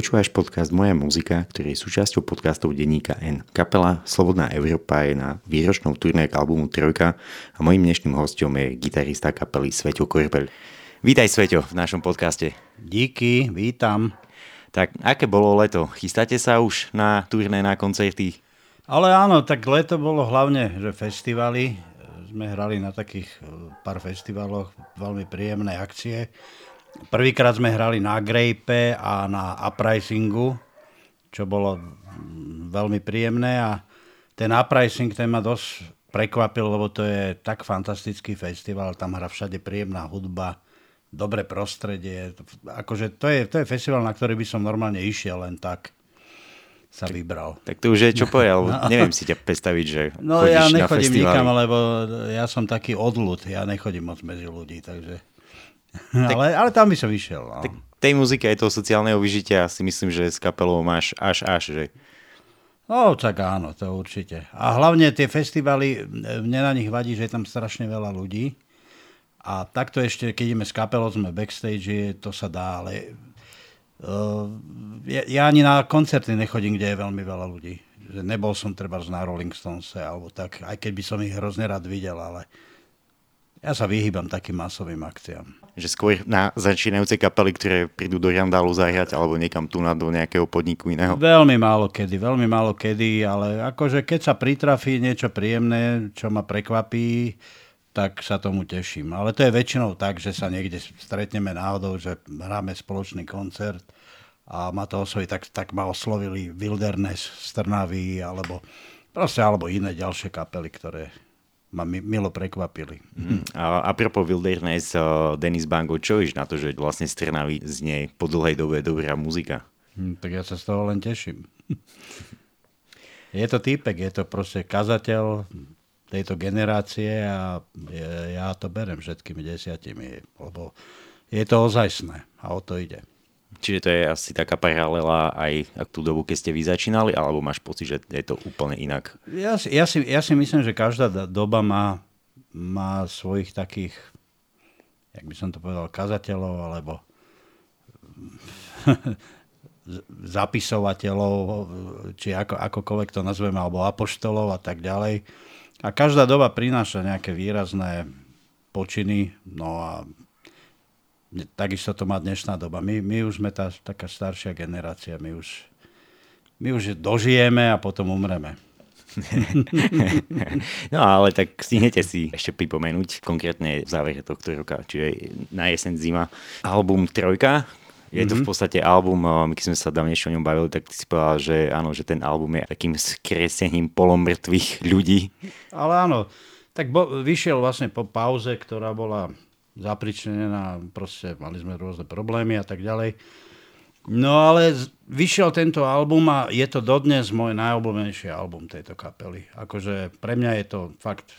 Počúvaš podcast Moja muzika, ktorý je súčasťou podcastov denníka N. Kapela Slobodná Európa je na výročnom turné k albumu Trojka a mojím dnešným hostom je gitarista kapely Sveťo Korbeľ. Vítaj Sveťo v našom podcaste. Díky, vítam. Tak aké bolo leto? Chystáte sa už na turné, na koncerty? Ale áno, tak leto bolo hlavne, že festivaly. Sme hrali na takých eh, pár festivaloch, veľmi príjemné akcie. Prvýkrát sme hrali na Grape a na Uprisingu, čo bolo veľmi príjemné a ten Uprising ten ma dosť prekvapil, lebo to je tak fantastický festival, tam hrá všade príjemná hudba, dobré prostredie. Akože to je, to je festival, na ktorý by som normálne išiel len tak sa vybral. Tak to už je čo povedal, no. neviem si ťa predstaviť, že No ja nechodím nikam, lebo ja som taký odľud, ja nechodím moc medzi ľudí, takže... Tak, ale, ale tam by som išiel. No. Tak tej muzike aj toho sociálneho vyžitia si myslím, že s kapelou máš až až, že... No, tak áno, to určite. A hlavne tie festivaly, mne na nich vadí, že je tam strašne veľa ľudí. A takto ešte, keď ideme s kapelou, sme backstage, to sa dá, ale uh, ja, ja ani na koncerty nechodím, kde je veľmi veľa ľudí. Že nebol som treba na Rolling Stones, alebo tak, aj keď by som ich hrozne rád videl, ale ja sa vyhýbam takým masovým akciám. Že skôr na začínajúce kapely, ktoré prídu do Jandálu zahrať alebo niekam tu na do nejakého podniku iného? Veľmi málo kedy, veľmi málo kedy, ale akože keď sa pritrafí niečo príjemné, čo ma prekvapí, tak sa tomu teším. Ale to je väčšinou tak, že sa niekde stretneme náhodou, že hráme spoločný koncert a ma to osloví, tak, tak ma oslovili Wilderness z Trnavy alebo proste alebo iné ďalšie kapely, ktoré, ma milo prekvapili. Mm. A, a propos Wilderness, uh, Denis Bango, čo iš na to, že vlastne z Trnavy znie po dlhej dobe dobrá muzika? Mm, tak ja sa z toho len teším. je to týpek, je to proste kazateľ tejto generácie a ja to berem všetkými desiatimi, lebo je to ozajstné a o to ide. Čiže to je asi taká paralela aj tú dobu, keď ste vy začínali, alebo máš pocit, že je to úplne inak? Ja ja si, ja si myslím, že každá doba má, má svojich takých, jak by som to povedal, kazateľov, alebo zapisovateľov, či ako, akokoľvek to nazveme, alebo apoštolov a tak ďalej. A každá doba prináša nejaké výrazné počiny, no a takisto to má dnešná doba. My, my už sme tá taká staršia generácia, my už, my už dožijeme a potom umreme. no ale tak stihnete si ešte pripomenúť konkrétne v závere tohto roka, čiže na jeseň zima. Album Trojka, je to v mhm. podstate album, my keď sme sa dávnejšie o ňom bavili, tak ty si povedal, že áno, že ten album je takým skresením polomrtvých ľudí. Ale áno, tak bo, vyšiel vlastne po pauze, ktorá bola zapričnená, proste mali sme rôzne problémy a tak ďalej. No ale vyšiel tento album a je to dodnes môj najobľúbenejší album tejto kapely. Akože pre mňa je to fakt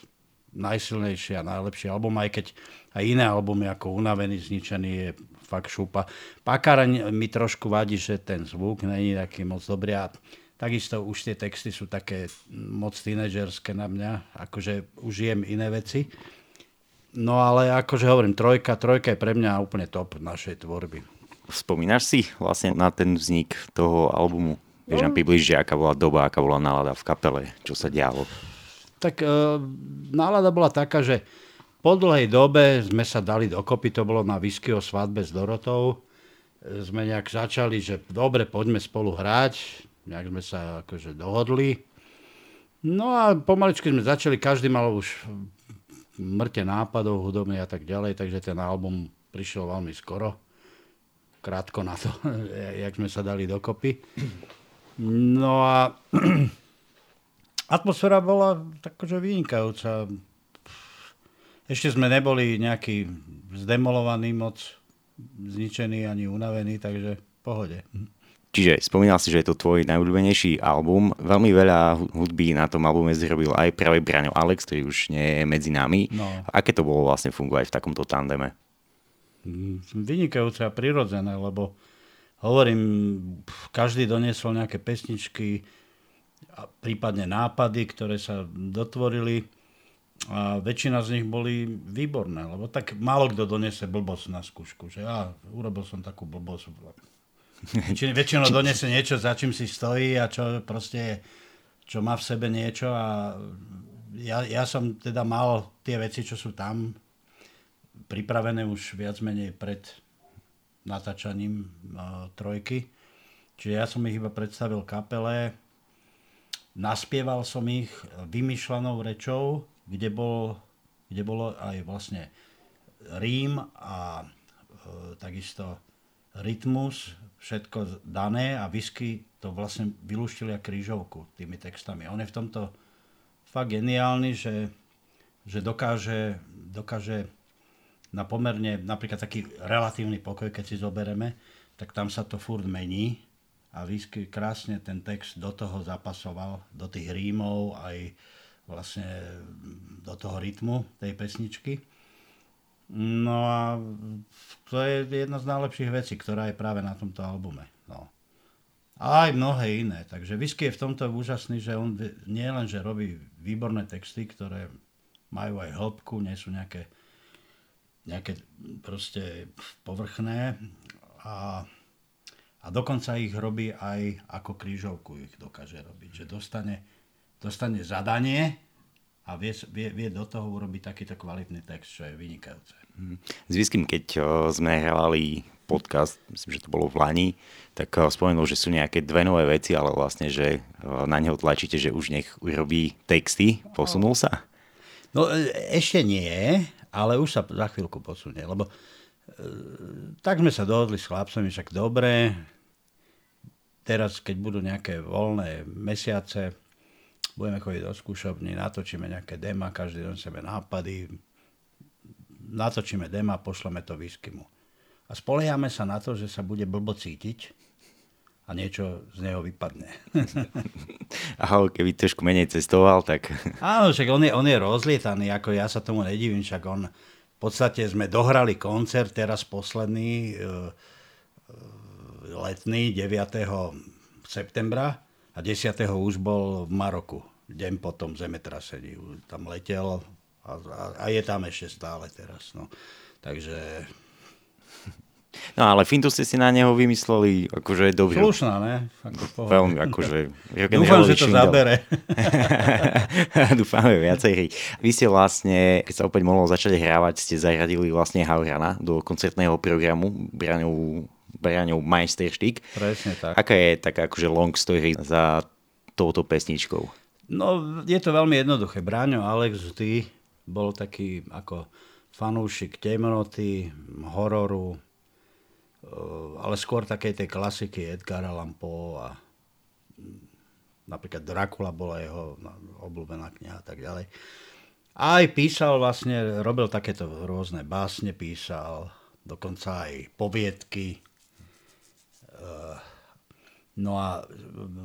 najsilnejší a najlepší album, aj keď aj iné albumy ako Unavený, zničený je fakt šupa. Pakára mi trošku vadí, že ten zvuk není taký moc dobrý a takisto už tie texty sú také moc tínedžerské na mňa, akože už jem iné veci. No ale akože hovorím, trojka, trojka je pre mňa úplne top našej tvorby. Spomínaš si vlastne na ten vznik toho albumu? Vieš no. nám približiť, aká bola doba, aká bola nálada v kapele, čo sa dialo? Tak e, nálada bola taká, že po dlhej dobe sme sa dali dokopy, to bolo na whisky o svadbe s Dorotou. E, sme nejak začali, že dobre, poďme spolu hrať, nejak sme sa akože dohodli. No a pomaličky sme začali, každý mal už mŕte nápadov hudobných a tak ďalej, takže ten album prišiel veľmi skoro. Krátko na to, jak sme sa dali dokopy. No a atmosféra bola takože vynikajúca. Ešte sme neboli nejaký zdemolovaní moc, zničení ani unavení, takže pohode. Čiže spomínal si, že je to tvoj najobľúbenejší album. Veľmi veľa hudby na tom albume zrobil aj práve Braňo Alex, ktorý už nie je medzi nami. No. Aké to bolo vlastne fungovať v takomto tandeme? Vynikajúce a prirodzené, lebo hovorím, každý doniesol nejaké pesničky, a prípadne nápady, ktoré sa dotvorili a väčšina z nich boli výborné, lebo tak málo kto donese blbosť na skúšku, že ja urobil som takú blbosť Čiže väčšinou donese niečo, za čím si stojí a čo proste, čo má v sebe niečo a ja, ja som teda mal tie veci, čo sú tam, pripravené už viac menej pred natáčaním uh, trojky. Čiže ja som ich iba predstavil kapele, naspieval som ich vymýšľanou rečou, kde, bol, kde bolo aj vlastne rím a e, takisto rytmus, všetko dané a whisky to vlastne vylúštili a krížovku tými textami. On je v tomto fakt geniálny, že, že dokáže, dokáže na pomerne, napríklad taký relatívny pokoj, keď si zobereme, tak tam sa to furt mení a Whisky krásne ten text do toho zapasoval, do tých rímov, aj vlastne do toho rytmu tej pesničky. No a to je jedna z najlepších vecí, ktorá je práve na tomto albume. No. A aj mnohé iné. Takže Whisky je v tomto úžasný, že on nie len, že robí výborné texty, ktoré majú aj hĺbku, nie sú nejaké nejaké proste povrchné a, a dokonca ich robí aj ako krížovku ich dokáže robiť, že dostane, dostane zadanie a vie, vie, vie do toho urobiť takýto kvalitný text, čo je vynikajúce. Mhm. S Výskym, keď sme hrali podcast, myslím, že to bolo v Lani, tak spomenul, že sú nejaké dve nové veci, ale vlastne, že na neho tlačíte, že už nech urobí texty. Posunul sa? No e, ešte nie, ale už sa za chvíľku posunie, lebo e, tak sme sa dohodli s chlapcami, však dobre, teraz keď budú nejaké voľné mesiace, budeme chodiť do skúšobní, natočíme nejaké dema, každý deň sebe nápady, natočíme dema, pošleme to výskymu. A spoliehame sa na to, že sa bude blbo cítiť a niečo z neho vypadne. Aha, keby trošku menej cestoval, tak... Áno, však on je, on je rozlietaný, ako ja sa tomu nedivím, však on v podstate sme dohrali koncert, teraz posledný, e, e letný, 9. septembra a 10. už bol v Maroku, deň potom zemetrasení. Tam letel a, a, a je tam ešte stále teraz. No. Takže No ale fintu ste si na neho vymysleli, akože dobrý. Slušná, ne? Ako Veľmi, akože... Dúfam, že to zabere. Dúfame viacej. Vy ste vlastne, keď sa opäť mohlo začať hrávať, ste zaradili vlastne Haurana do koncertného programu Braňov, Braňov Majsterštík. Presne tak. Aká je taká akože long story za touto pesničkou? No, je to veľmi jednoduché. Braňo Alex vždy bol taký ako fanúšik temnoty, hororu, Eh, ale skôr takej tej klasiky Edgar Allan Poe a mm, napríklad Dracula bola jeho obľúbená kniha a tak ďalej. A aj písal vlastne, robil takéto rôzne básne, písal dokonca aj poviedky. Eh, no a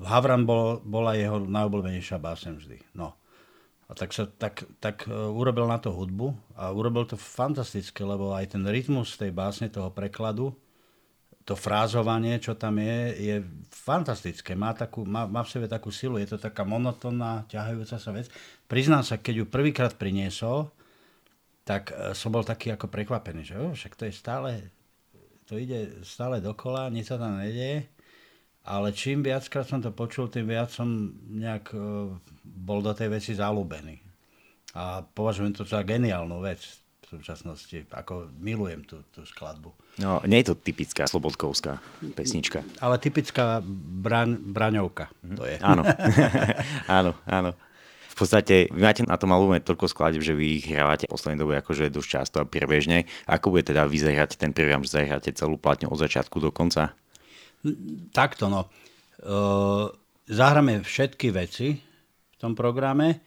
Havran bol, bola jeho najobľúbenejšia básne vždy. No. A tak, sa, tak, tak eh, urobil na to hudbu a urobil to fantastické, lebo aj ten rytmus tej básne, toho prekladu, to frázovanie, čo tam je, je fantastické. Má, takú, má, má v sebe takú silu. Je to taká monotónna, ťahajúca sa vec. Priznám sa, keď ju prvýkrát priniesol, tak e, som bol taký ako prekvapený, že oh, však to je stále, to ide stále dokola, nič sa tam nedieje. Ale čím viackrát som to počul, tým viac som nejak uh, bol do tej veci zalúbený. A považujem to za geniálnu vec v súčasnosti. Ako milujem tú, tú skladbu. No, nie je to typická slobodkovská pesnička. Ale typická braň, braňovka to je. Áno, áno, áno. V podstate vy máte na tom albume toľko skladieb, že vy ich hrávate v poslednej dobe akože dosť často a priebežne. Ako bude teda vyzerať ten program, že zahráte celú platňu od začiatku do konca? Takto no. Uh, zahráme všetky veci v tom programe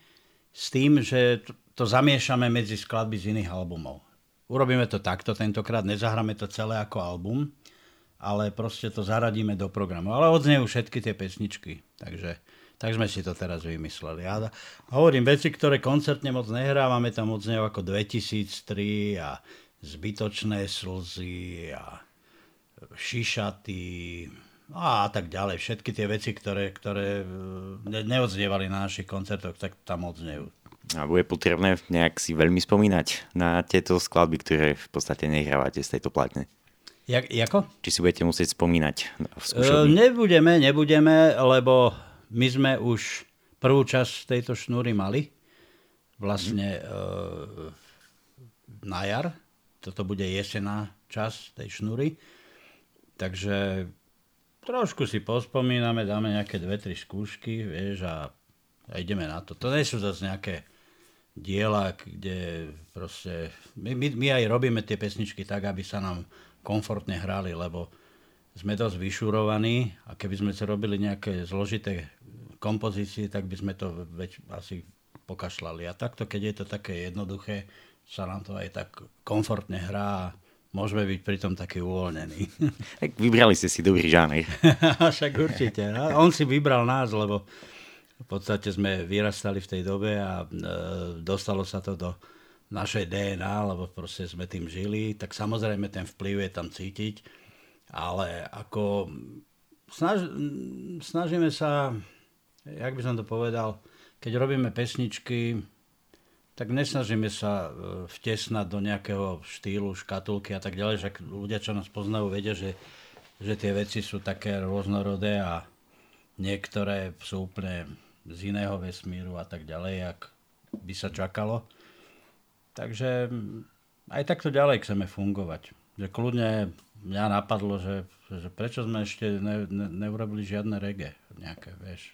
s tým, že to zamiešame medzi skladby z iných albumov. Urobíme to takto tentokrát, nezahráme to celé ako album, ale proste to zaradíme do programu. Ale odznejú všetky tie pesničky, takže tak sme si to teraz vymysleli. Ja hovorím veci, ktoré koncertne moc nehrávame, tam odznejú ako 2003 a zbytočné slzy a šišaty a tak ďalej. Všetky tie veci, ktoré, ktoré e, neodznievali na našich koncertoch, tak tam odznejú. A bude potrebné nejak si veľmi spomínať na tieto skladby, ktoré v podstate nehrávate z tejto platne? Jak, jako? Či si budete musieť spomínať v skúšobni? Nebudeme, nebudeme, lebo my sme už prvú časť tejto šnúry mali. Vlastne mm. e, na jar. Toto bude jesená časť tej šnúry. Takže trošku si pospomíname, dáme nejaké dve, tri skúšky, vieš, a, a ideme na to. To nie sú zase nejaké diela, kde proste... My, my, my aj robíme tie pesničky tak, aby sa nám komfortne hrali, lebo sme dosť vyšurovaní a keby sme sa robili nejaké zložité kompozície, tak by sme to veď asi pokašľali. A takto, keď je to také jednoduché, sa nám to aj tak komfortne hrá môžeme byť pritom taký uvoľnení. Tak vybrali ste si dobrý žáner. Však určite. A on si vybral nás, lebo v podstate sme vyrastali v tej dobe a e, dostalo sa to do našej DNA, lebo proste sme tým žili, tak samozrejme ten vplyv je tam cítiť, ale ako snaž, snažíme sa, jak by som to povedal, keď robíme pesničky, tak nesnažíme sa e, vtesnať do nejakého štýlu, škatulky a tak ďalej, že ľudia, čo nás poznajú, vedia, že, že tie veci sú také rôznorodé a niektoré sú úplne z iného vesmíru a tak ďalej, jak by sa čakalo. Takže aj takto ďalej chceme fungovať. Že kľudne mňa napadlo, že, že prečo sme ešte ne, ne, neurobili žiadne reggae nejaké, vieš.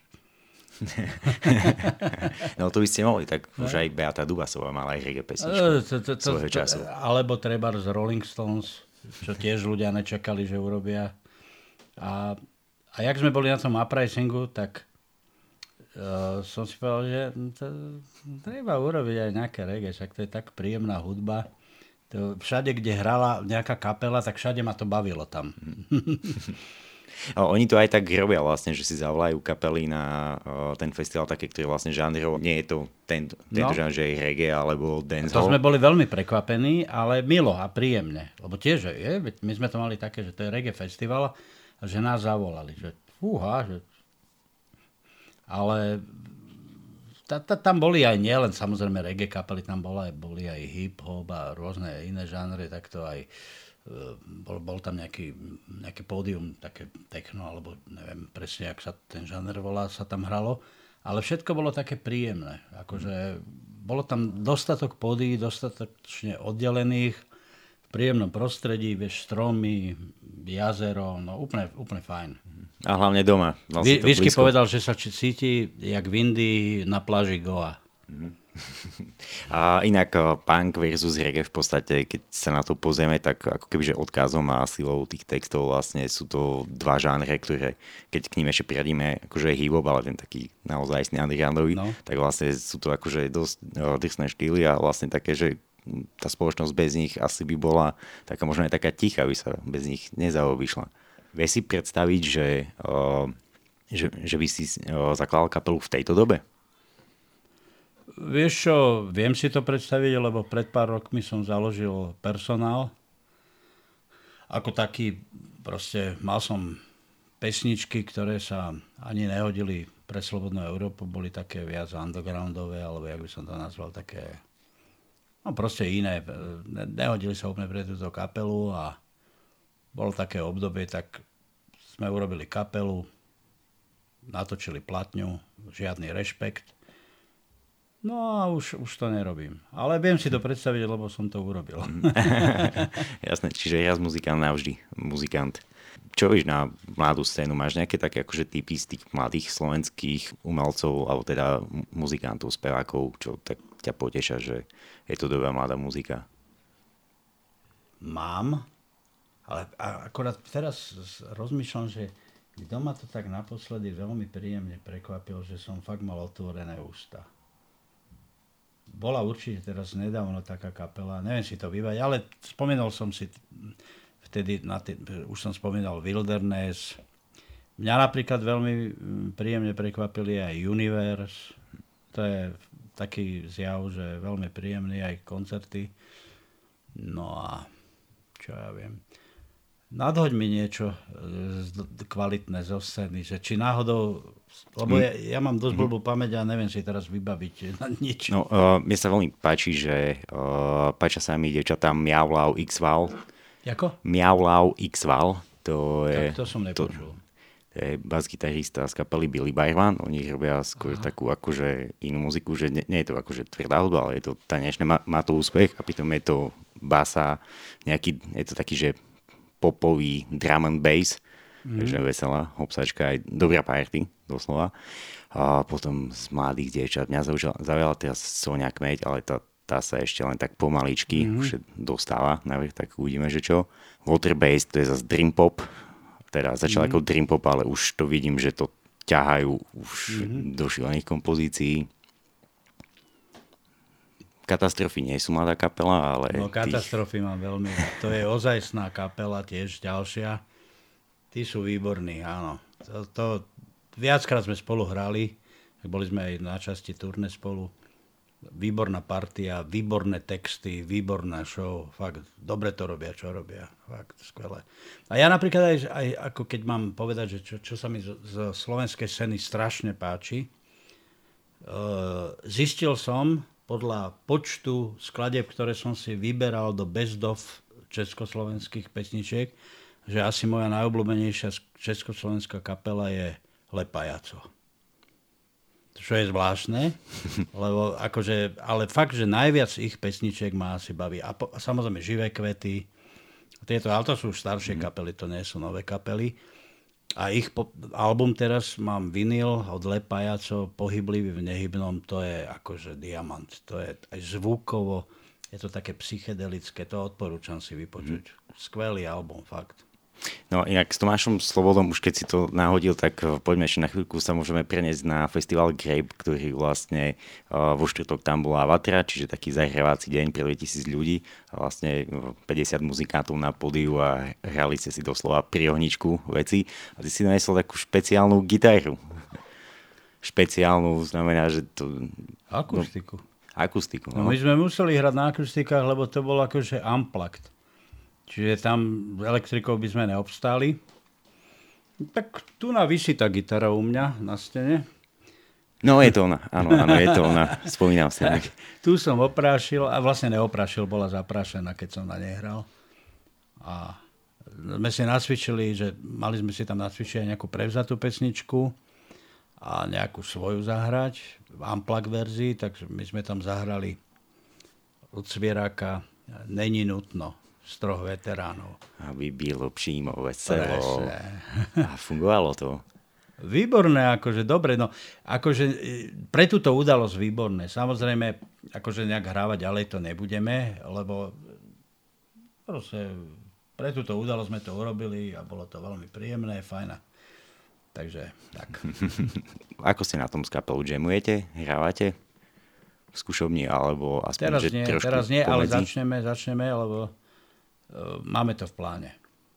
no to by ste mohli, tak no. už aj Beata Dubasová mala aj reggae pesničku to, to, to, svojho času. Alebo treba z Rolling Stones, čo tiež ľudia nečakali, že urobia. A, a jak sme boli na tom uprisingu, tak uh, som si povedal, že to, treba urobiť aj nejaké reggae, však to je tak príjemná hudba. To, všade, kde hrala nejaká kapela, tak všade ma to bavilo tam. Oni to aj tak robia vlastne, že si zavolajú kapely na ten festival také, ktorý vlastne žánrov, nie je to ten, tento no. žánr, že je reggae alebo dancehall. To sme boli veľmi prekvapení, ale milo a príjemne. Lebo tiež je, my sme to mali také, že to je reggae festival a že nás zavolali, že fúha, že ale ta, ta, tam boli aj nielen samozrejme reggae kapely, tam boli, boli aj hip-hop a rôzne iné žánry, takto aj e, bol, bol tam nejaký, nejaké pódium, také techno, alebo neviem presne, ak sa ten žáner volá, sa tam hralo. Ale všetko bolo také príjemné. Akože bolo tam dostatok pódií, dostatočne oddelených, v príjemnom prostredí, vieš, stromy, jazero, no úplne, úplne fajn. A hlavne doma. Vy, Vysky povedal, že sa cíti jak v Indii na pláži Goa. A inak eh, punk versus reggae v podstate, keď sa na to pozrieme, tak ako kebyže odkazom a silou tých textov vlastne sú to dva žánre, ktoré keď k ním ešte priradíme akože hip ale ten taký naozaj undergroundový, no. tak vlastne sú to akože dosť uh, drsné štýly a vlastne také, že tá spoločnosť bez nich asi by bola taká možno aj taká tichá, by sa bez nich nezaobišla. Vie si predstaviť, že, uh, že, že by si zakladal kapelu v tejto dobe? Vieš čo, viem si to predstaviť, lebo pred pár rokmi som založil personál. Ako taký, proste mal som pesničky, ktoré sa ani nehodili pre Slobodnú Európu, boli také viac undergroundové, alebo jak by som to nazval, také, no proste iné. Nehodili sa úplne pre túto kapelu a bolo také obdobie, tak sme urobili kapelu, natočili platňu, žiadny rešpekt. No a už, už to nerobím. Ale viem si to predstaviť, lebo som to urobil. Jasné, čiže ja z muzikant navždy, muzikant. Čo víš na mladú scénu? Máš nejaké také akože typy z tých mladých slovenských umelcov, alebo teda muzikantov, spevákov, čo tak ťa poteša, že je to dobrá mladá muzika? Mám, ale akorát teraz rozmýšľam, že kto ma to tak naposledy veľmi príjemne prekvapil, že som fakt mal otvorené ústa. Bola určite teraz nedávno taká kapela, neviem si to vyvať, ale spomenul som si vtedy, na tý, už som spomínal Wilderness. Mňa napríklad veľmi príjemne prekvapili aj Universe. To je taký zjav, že veľmi príjemný aj koncerty. No a čo ja viem nadhoď mi niečo e, kvalitné zo scény, že či náhodou, lebo hm. ja, ja mám dosť hm. blbú pamäť a neviem si teraz vybaviť na nič. No, uh, mne sa veľmi páči, že uh, páčia sa mi dievčatá Miau Lau X-Val, Jako? Miaulau X-Val. To je, tak to som nepočul. To, je bas-gitarista z kapely Billy Byron. Oni robia skôr Aha. takú akože inú muziku, že nie, nie je to akože tvrdá hudba, ale je to tanečné, má, má to úspech a pritom je to basa, nejaký, je to taký, že popový drum and bass, mm. takže veselá obsačka, aj dobrá party, doslova. A potom z mladých dievčat, mňa zaujala teraz Sonia Kmeď, ale tá, tá sa ešte len tak pomaličky mm-hmm. už dostáva navrh, tak uvidíme, že čo. Waterbase, to je zase Dream Pop, teda začal mm-hmm. ako Dream Pop, ale už to vidím, že to ťahajú už mm-hmm. do šilených kompozícií. Katastrofy nie sú mladá kapela, ale... No katastrofy tých... mám veľmi... To je ozajstná kapela, tiež ďalšia. Tí sú výborní, áno. To, to, viackrát sme spolu hrali, boli sme aj na časti turné spolu výborná partia, výborné texty, výborná show, fakt dobre to robia, čo robia, fakt skvelé. A ja napríklad aj, aj ako keď mám povedať, že čo, čo sa mi z, z slovenskej scény strašne páči, uh, zistil som podľa počtu skladeb, ktoré som si vyberal do best of československých pesničiek, že asi moja najobľúbenejšia československá kapela je Lepajaco čo je zvláštne, lebo akože, ale fakt, že najviac ich pesničiek ma asi baví. A, po, a samozrejme živé kvety, tieto, ale to sú staršie mm. kapely, to nie sú nové kapely. A ich po, album teraz mám vinyl od Lepajaco, Pohyblivý v nehybnom, to je akože diamant. To je aj zvukovo, je to také psychedelické, to odporúčam si vypočuť. Mm. Skvelý album, fakt. No inak s Tomášom Slobodom, už keď si to nahodil, tak eh, poďme ešte na chvíľku sa môžeme preniesť na festival Grape, ktorý vlastne uh, vo štvrtok tam bola Vatra, čiže taký zahrávací deň pre 2000 ľudí. Vlastne 50 eh, muzikantov na podiu a hrali ste si doslova pri ohničku veci. A ty si nanesol takú špeciálnu gitaru. špeciálnu znamená, že to... Akustiku. No, akustiku. No. no my sme museli hrať na akustikách, lebo to bolo akože unplugged. Čiže tam elektrikou by sme neobstáli. Tak tu na vysí tá gitara u mňa na stene. No je to ona, áno, áno, je to ona. Spomínam si. Tak, tu som oprášil, a vlastne neoprášil, bola zaprášená, keď som na nej hral. A sme si nacvičili, že mali sme si tam nacvičiť aj nejakú prevzatú pesničku a nejakú svoju zahrať v Amplak verzii, tak my sme tam zahrali od Svieráka Není nutno z troch veteránov. Aby bylo přímo veselo. A fungovalo to. Výborné, akože dobre, no akože e, pre túto udalosť výborné. Samozrejme, akože nejak hrávať ďalej to nebudeme, lebo proste pre túto udalosť sme to urobili a bolo to veľmi príjemné, fajná. Takže tak. Ako ste na tom s kapelu jamujete? Hrávate? V skúšovni alebo aspoň, teraz že nie, trošku Teraz nie, pomedzi? ale začneme, začneme, lebo máme to v pláne.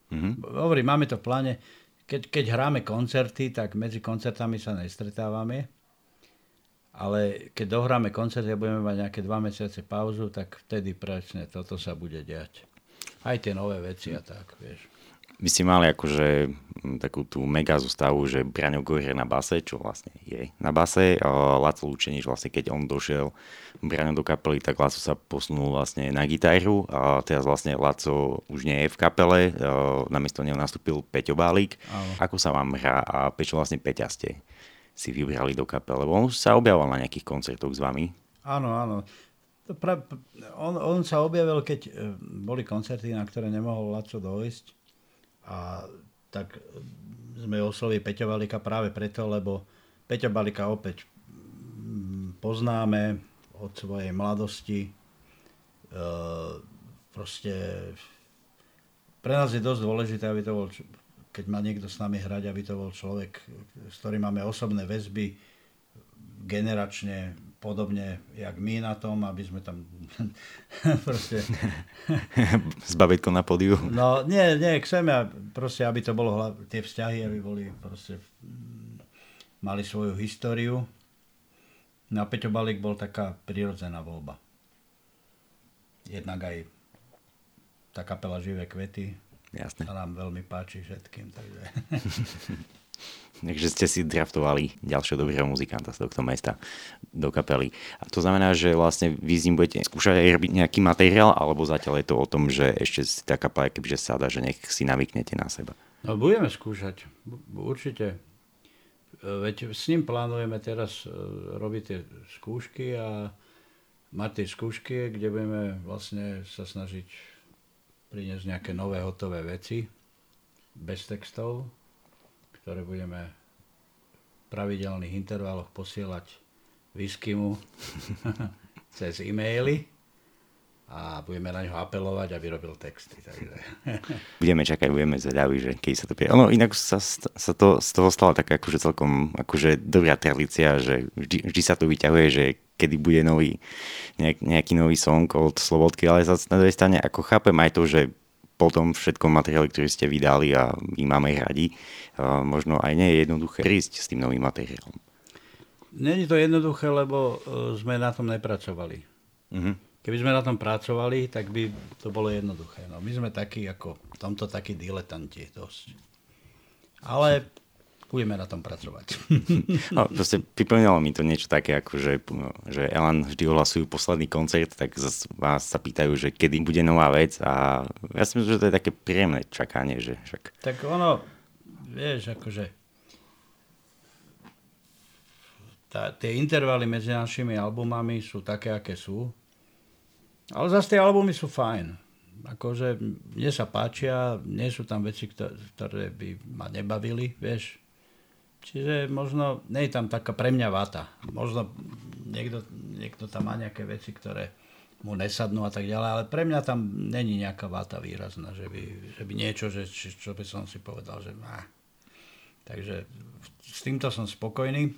Mm-hmm. Hovorím, máme to v pláne. Keď, keď hráme koncerty, tak medzi koncertami sa nestretávame. Ale keď dohráme koncerty a budeme mať nejaké dva mesiace pauzu, tak vtedy presne toto sa bude diať. Aj tie nové veci a tak, vieš. Vy ste mali akože takú tú mega zostavu, že Braňo Gorer na base, čo vlastne je na base. A Laco Lučenič vlastne, keď on došiel Braňo do kapely, tak Laco sa posunul vlastne na gitaru. A teraz vlastne Laco už nie je v kapele. Namiesto neho nastúpil Peťo Bálik. Ako sa vám hrá a prečo vlastne Peťa ste si vybrali do kapele? Lebo on už sa objavoval na nejakých koncertoch s vami. Áno, áno. Pra, on, on sa objavil, keď e, boli koncerty, na ktoré nemohol Laco dojsť a tak sme oslovili Peťa Balika práve preto, lebo Peťa Balika opäť mm, poznáme od svojej mladosti. E, proste pre nás je dosť dôležité, aby to bol, keď má niekto s nami hrať, aby to bol človek, s ktorým máme osobné väzby, generačne podobne, jak my na tom, aby sme tam proste... S babetkou na podiu? No nie, nie, chceme proste, aby to bolo, tie vzťahy, aby boli proste, mm, mali svoju históriu. No a Peťo Balík bol taká prirodzená voľba. Jednak aj tá kapela Živé kvety Jasne. sa nám veľmi páči všetkým. Takže... Takže ste si draftovali ďalšieho dobrého muzikanta z tohto mesta do kapely. A to znamená, že vlastne vy s ním budete skúšať aj robiť nejaký materiál, alebo zatiaľ je to o tom, že ešte si tá kapela kebyže sada, že nech si navyknete na seba. No budeme skúšať, určite. Veď s ním plánujeme teraz e, robiť tie skúšky a mať tie skúšky, kde budeme vlastne sa snažiť priniesť nejaké nové hotové veci bez textov, ktoré budeme v pravidelných intervaloch posielať Whiskymu cez e-maily a budeme na ňo apelovať, aby robil texty. Takže. budeme čakať, budeme zvedaví, že keď sa to pije. Ono inak sa, sa to z toho stala taká akože celkom akože dobrá tradícia, že vždy, vždy sa tu vyťahuje, že kedy bude nový, nejak, nejaký nový song od Slobodky, ale zase na druhej strane ako chápem aj to, že po tom všetkom materiáli, ktorý ste vydali a my máme ich radi, možno aj nie je jednoduché prísť s tým novým materiálom. Není to jednoduché, lebo e, sme na tom nepracovali. Uh-huh. Keby sme na tom pracovali, tak by to bolo jednoduché. No, my sme takí ako v tomto takí diletanti dosť. Ale budeme na tom pracovať. No, proste pripomínalo mi to niečo také, ako že, že Elan vždy ohlasujú posledný koncert, tak zase vás sa pýtajú, že kedy bude nová vec a ja si myslím, že to je také príjemné čakanie. Že však... Tak ono, vieš, akože tá, tie intervaly medzi našimi albumami sú také, aké sú. Ale zase tie albumy sú fajn. Akože mne sa páčia, nie sú tam veci, ktoré by ma nebavili, vieš. Čiže možno, nie je tam taká pre mňa vata. Možno niekto, niekto tam má nejaké veci, ktoré mu nesadnú a tak ďalej, ale pre mňa tam není nejaká vata výrazná, že by, že by niečo, že, čo by som si povedal, že má. Takže s týmto som spokojný.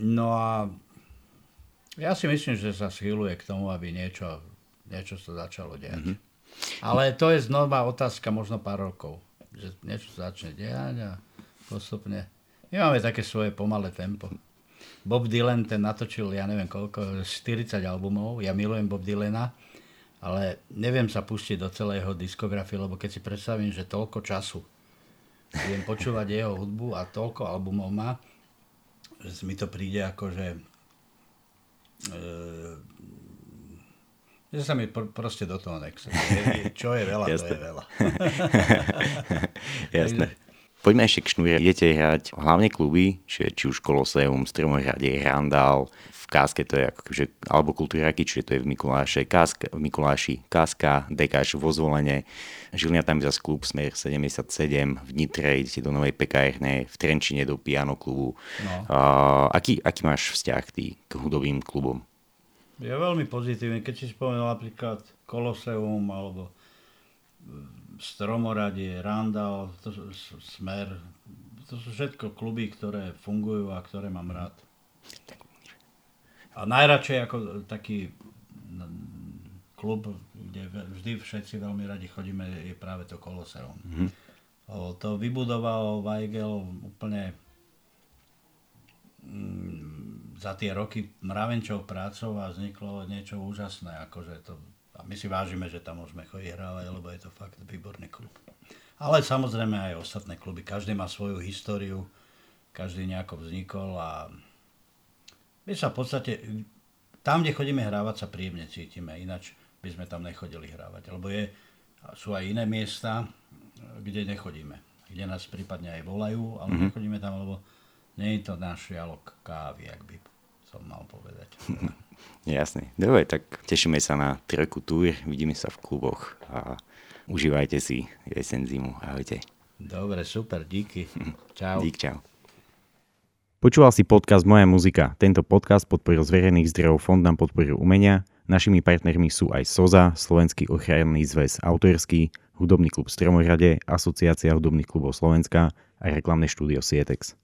No a ja si myslím, že sa schyluje k tomu, aby niečo, niečo sa začalo diať. Mm-hmm. Ale to je znova otázka možno pár rokov. Že niečo sa začne diať a postupne. My máme také svoje pomalé tempo. Bob Dylan ten natočil, ja neviem koľko, 40 albumov. Ja milujem Bob Dylana, ale neviem sa pustiť do celej jeho diskografie, lebo keď si predstavím, že toľko času budem počúvať jeho hudbu a toľko albumov má, že mi to príde ako, že e, že sa mi pr- proste do toho nechce. Čo je veľa, Jasne. to je veľa. Jasné. Poďme ešte k šnúre. Idete hrať hlavne kluby, či, či už Koloseum, Stromohrade, Randál, v Káske to je ako že, alebo Kultúraky, čiže to je v Mikuláše, Káska, v Mikuláši, Káska, Dekáš vo zvolenie, Žilňa tam zase klub Smer 77, v Nitre idete do Novej pekárne, v Trenčine do Piano klubu. No. Uh, aký, aký máš vzťah ty k hudobým klubom? Je veľmi pozitívny. Keď si spomenul napríklad Koloseum alebo Stromoradie, Randall, to, Smer, to sú všetko kluby, ktoré fungujú a ktoré mám rád. A najradšej ako taký klub, kde vždy všetci veľmi radi chodíme, je práve to Koloseum. Mm-hmm. To vybudoval Weigel úplne mm, za tie roky mravenčou prácou a vzniklo niečo úžasné. Akože to a my si vážime, že tam môžeme chodiť hrávať, lebo je to fakt výborný klub. Ale samozrejme aj ostatné kluby. Každý má svoju históriu, každý nejako vznikol a my sa v podstate, tam, kde chodíme hrávať, sa príjemne cítime, ináč by sme tam nechodili hrávať. Lebo je, sú aj iné miesta, kde nechodíme. Kde nás prípadne aj volajú, ale mm-hmm. nechodíme tam, lebo nie je to náš jalok kávy, ak by som mal povedať. Jasne. Dobre, tak tešíme sa na trojku túr, vidíme sa v kluboch a užívajte si jesen zimu. Ahojte. Dobre, super, díky. Čau. Dík, čau. Počúval si podcast Moja muzika. Tento podcast podporil z verejných zdrojov Fond na podporu umenia. Našimi partnermi sú aj SOZA, Slovenský ochranný zväz autorský, Hudobný klub Stromohrade, Asociácia hudobných klubov Slovenska a reklamné štúdio Sietex.